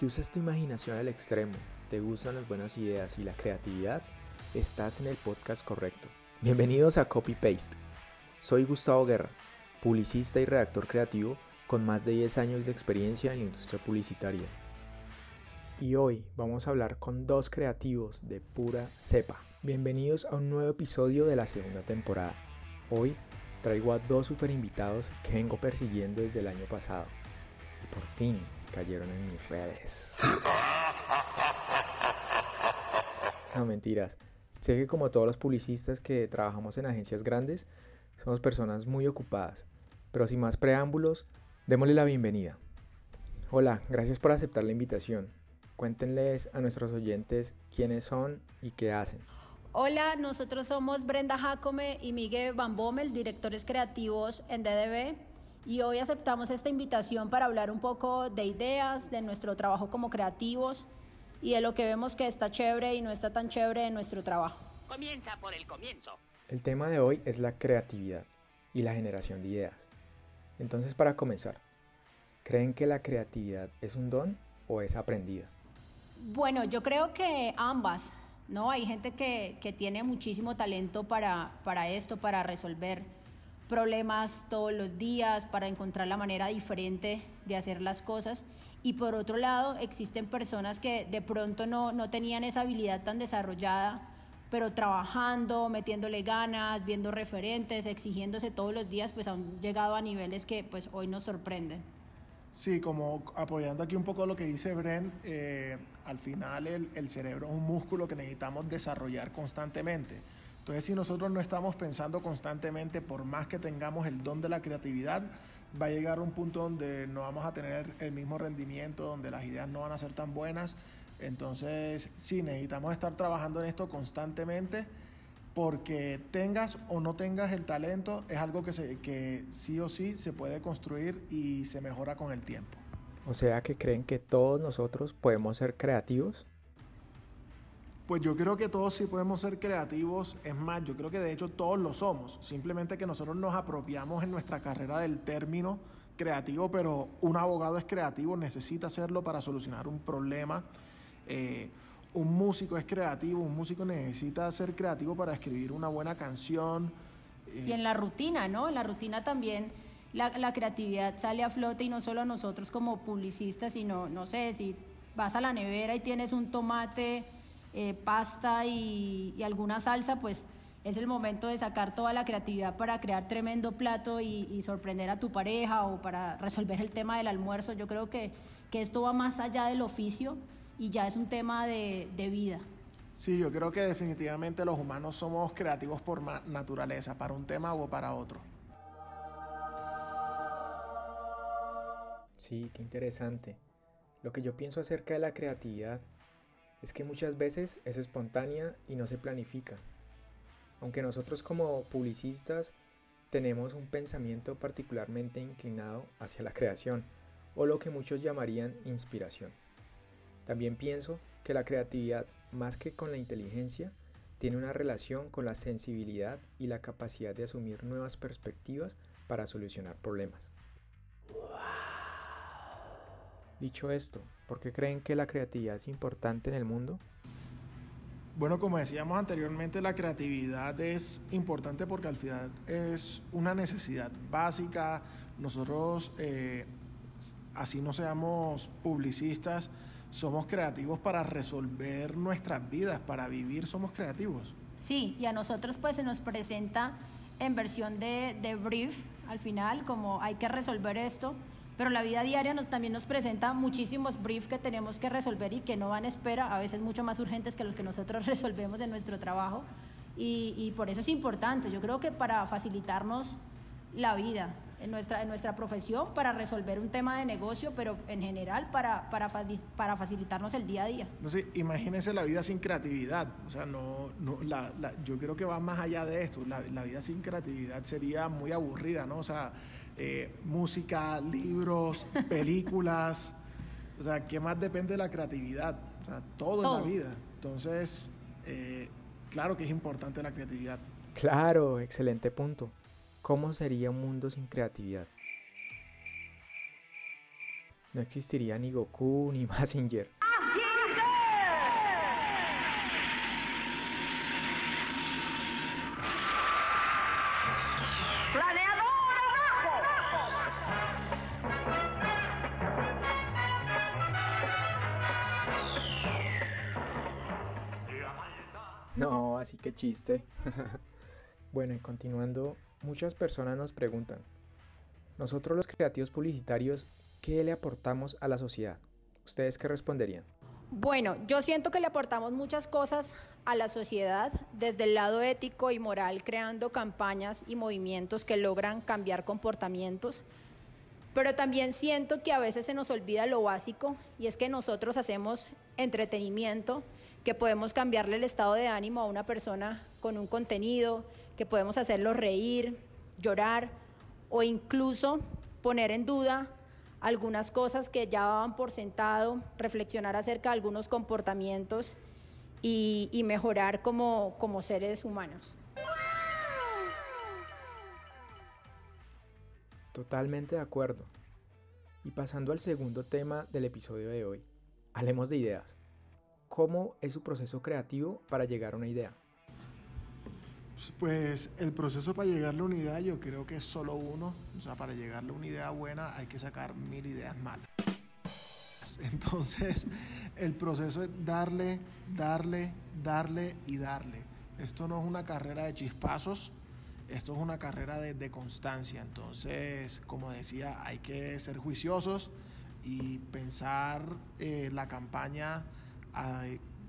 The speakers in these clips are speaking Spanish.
Si usas tu imaginación al extremo, te gustan las buenas ideas y la creatividad, estás en el podcast correcto. Bienvenidos a Copy Paste. Soy Gustavo Guerra, publicista y redactor creativo con más de 10 años de experiencia en la industria publicitaria. Y hoy vamos a hablar con dos creativos de pura cepa. Bienvenidos a un nuevo episodio de la segunda temporada. Hoy traigo a dos super invitados que vengo persiguiendo desde el año pasado. Y por fin cayeron en mis redes. No, mentiras. Sé que como todos los publicistas que trabajamos en agencias grandes, somos personas muy ocupadas. Pero sin más preámbulos, démosle la bienvenida. Hola, gracias por aceptar la invitación. Cuéntenles a nuestros oyentes quiénes son y qué hacen. Hola, nosotros somos Brenda Jacome y Miguel Van Bommel, directores creativos en DDB y hoy aceptamos esta invitación para hablar un poco de ideas, de nuestro trabajo como creativos y de lo que vemos que está chévere y no está tan chévere en nuestro trabajo. Comienza por el comienzo. El tema de hoy es la creatividad y la generación de ideas. Entonces, para comenzar, ¿creen que la creatividad es un don o es aprendida? Bueno, yo creo que ambas, ¿no? Hay gente que, que tiene muchísimo talento para, para esto, para resolver problemas todos los días, para encontrar la manera diferente de hacer las cosas. Y por otro lado, existen personas que de pronto no, no tenían esa habilidad tan desarrollada, pero trabajando, metiéndole ganas, viendo referentes, exigiéndose todos los días, pues han llegado a niveles que pues hoy nos sorprenden. Sí, como apoyando aquí un poco lo que dice Bren, eh, al final el, el cerebro es un músculo que necesitamos desarrollar constantemente. Entonces, si nosotros no estamos pensando constantemente, por más que tengamos el don de la creatividad, va a llegar un punto donde no vamos a tener el mismo rendimiento, donde las ideas no van a ser tan buenas. Entonces, sí, necesitamos estar trabajando en esto constantemente porque tengas o no tengas el talento, es algo que, se, que sí o sí se puede construir y se mejora con el tiempo. O sea que creen que todos nosotros podemos ser creativos. Pues yo creo que todos sí podemos ser creativos, es más, yo creo que de hecho todos lo somos, simplemente que nosotros nos apropiamos en nuestra carrera del término creativo, pero un abogado es creativo, necesita hacerlo para solucionar un problema. Eh, un músico es creativo, un músico necesita ser creativo para escribir una buena canción. Eh. Y en la rutina, ¿no? En la rutina también la, la, creatividad sale a flote y no solo nosotros como publicistas, sino, no sé, si vas a la nevera y tienes un tomate eh, pasta y, y, alguna salsa, pues es el momento de sacar toda la creatividad para crear tremendo plato y, y, sorprender a tu pareja o para resolver el tema del almuerzo. Yo creo que, que esto va más allá del oficio y ya es un tema de, de vida. Sí, yo creo que definitivamente los humanos somos creativos por naturaleza, para un tema o para otro. Sí, qué interesante. Lo que yo pienso acerca de la creatividad es que muchas veces es espontánea y no se planifica. Aunque nosotros como publicistas tenemos un pensamiento particularmente inclinado hacia la creación, o lo que muchos llamarían inspiración. También pienso que la creatividad, más que con la inteligencia, tiene una relación con la sensibilidad y la capacidad de asumir nuevas perspectivas para solucionar problemas. Dicho esto, ¿por qué creen que la creatividad es importante en el mundo? Bueno, como decíamos anteriormente, la creatividad es importante porque al final es una necesidad básica. Nosotros, eh, así no seamos publicistas, somos creativos para resolver nuestras vidas, para vivir somos creativos. Sí, y a nosotros pues se nos presenta en versión de, de brief al final, como hay que resolver esto pero la vida diaria nos, también nos presenta muchísimos briefs que tenemos que resolver y que no van a espera, a veces mucho más urgentes que los que nosotros resolvemos en nuestro trabajo. Y, y por eso es importante, yo creo que para facilitarnos la vida en nuestra, en nuestra profesión, para resolver un tema de negocio, pero en general para, para, para facilitarnos el día a día. Sé, imagínense la vida sin creatividad, o sea, no, no la, la, yo creo que va más allá de esto, la, la vida sin creatividad sería muy aburrida, ¿no? O sea, eh, música, libros, películas. o sea, ¿qué más depende de la creatividad? O sea, todo, todo. en la vida. Entonces, eh, claro que es importante la creatividad. Claro, excelente punto. ¿Cómo sería un mundo sin creatividad? no existiría ni Goku ni Massinger. No, así que chiste. bueno, y continuando, muchas personas nos preguntan, nosotros los creativos publicitarios, ¿qué le aportamos a la sociedad? ¿Ustedes qué responderían? Bueno, yo siento que le aportamos muchas cosas a la sociedad desde el lado ético y moral, creando campañas y movimientos que logran cambiar comportamientos. Pero también siento que a veces se nos olvida lo básico y es que nosotros hacemos entretenimiento, que podemos cambiarle el estado de ánimo a una persona con un contenido, que podemos hacerlo reír, llorar o incluso poner en duda algunas cosas que ya daban por sentado, reflexionar acerca de algunos comportamientos y, y mejorar como, como seres humanos. Totalmente de acuerdo. Y pasando al segundo tema del episodio de hoy, hablemos de ideas. ¿Cómo es su proceso creativo para llegar a una idea? Pues el proceso para llegarle a una idea yo creo que es solo uno. O sea, para llegarle a una idea buena hay que sacar mil ideas malas. Entonces, el proceso es darle, darle, darle y darle. Esto no es una carrera de chispazos, esto es una carrera de, de constancia. Entonces, como decía, hay que ser juiciosos y pensar eh, la campaña,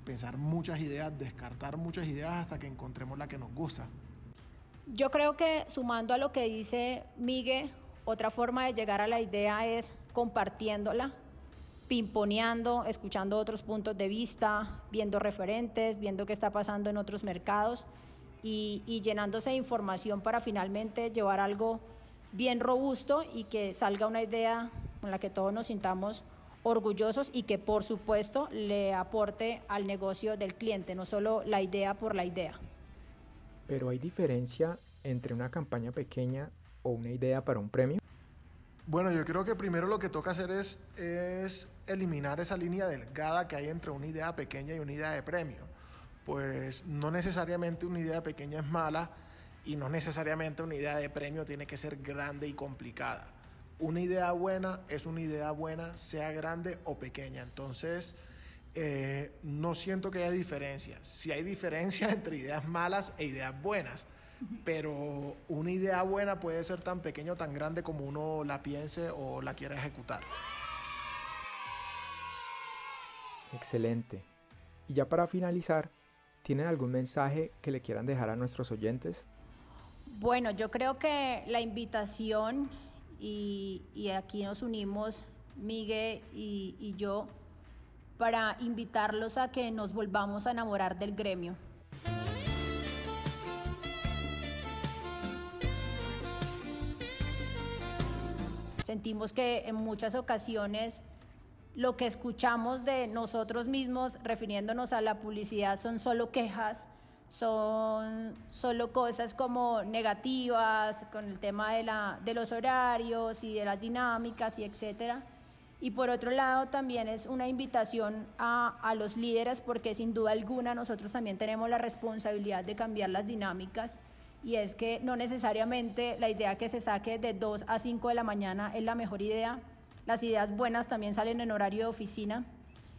pensar muchas ideas, descartar muchas ideas hasta que encontremos la que nos gusta. Yo creo que sumando a lo que dice Miguel, otra forma de llegar a la idea es compartiéndola, pimponeando, escuchando otros puntos de vista, viendo referentes, viendo qué está pasando en otros mercados y, y llenándose de información para finalmente llevar algo bien robusto y que salga una idea con la que todos nos sintamos orgullosos y que por supuesto le aporte al negocio del cliente, no solo la idea por la idea. Pero hay diferencia entre una campaña pequeña o una idea para un premio. Bueno, yo creo que primero lo que toca hacer es, es eliminar esa línea delgada que hay entre una idea pequeña y una idea de premio. Pues no necesariamente una idea pequeña es mala y no necesariamente una idea de premio tiene que ser grande y complicada una idea buena es una idea buena, sea grande o pequeña. Entonces, eh, no siento que haya diferencia. Si hay diferencia entre ideas malas e ideas buenas, pero una idea buena puede ser tan pequeña o tan grande como uno la piense o la quiera ejecutar. Excelente. Y ya para finalizar, ¿tienen algún mensaje que le quieran dejar a nuestros oyentes? Bueno, yo creo que la invitación y, aquí nos unimos Miguel y, y yo para invitarlos a que nos volvamos a enamorar del gremio. Sentimos que en muchas ocasiones lo que escuchamos de nosotros mismos refiriéndonos a la publicidad son solo quejas son solo cosas como negativas con el tema de, la, de los horarios y de las dinámicas y etcétera. Y por otro lado también es una invitación a, a, los líderes porque sin duda alguna nosotros también tenemos la responsabilidad de cambiar las dinámicas y es que no necesariamente la idea que se saque de 2 a 5 de la mañana es la mejor idea. Las ideas buenas también salen en horario de oficina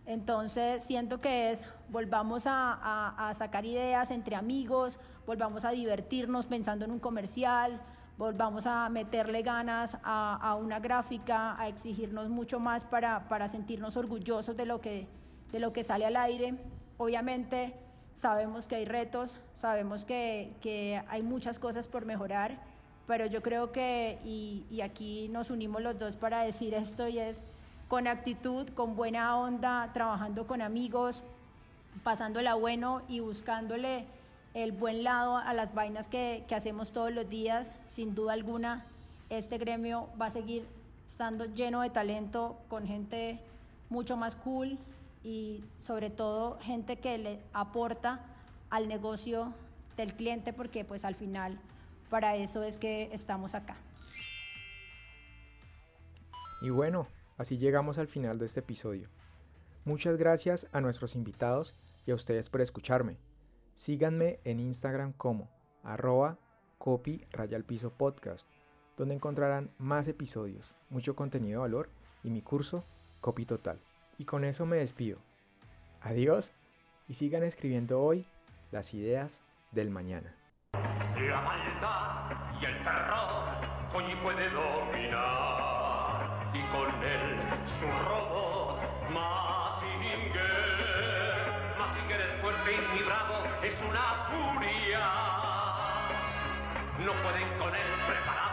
entonces siento que es, volvamos a, sacar ideas entre amigos, volvamos a divertirnos pensando en un comercial, volvamos a meterle ganas a, una gráfica, a exigirnos mucho más para, para, sentirnos orgullosos de lo, que, de lo que sale al aire. Obviamente sabemos que hay retos, sabemos que, que hay muchas cosas por mejorar, pero yo creo que, y, aquí nos unimos los dos para decir esto, y es con actitud, con buena onda, trabajando con amigos, pasándola bueno y buscándole el buen lado a las vainas que, que hacemos todos los días. Sin duda alguna, este gremio va a seguir estando lleno de talento, con gente mucho más cool y sobre todo gente que le aporta al negocio del cliente porque pues al final para eso es que estamos acá. Y bueno, así llegamos al final de este episodio. Muchas gracias a nuestros invitados y a ustedes por escucharme. Síganme en Instagram como arroba copy piso podcast, donde encontrarán más episodios, mucho contenido de valor y mi curso Copy Total. Y con eso me despido. Adiós y sigan escribiendo hoy las ideas del mañana. Con él su robo Mazinger. Mazinger es fuerte y muy bravo, es una furia. No pueden con él preparado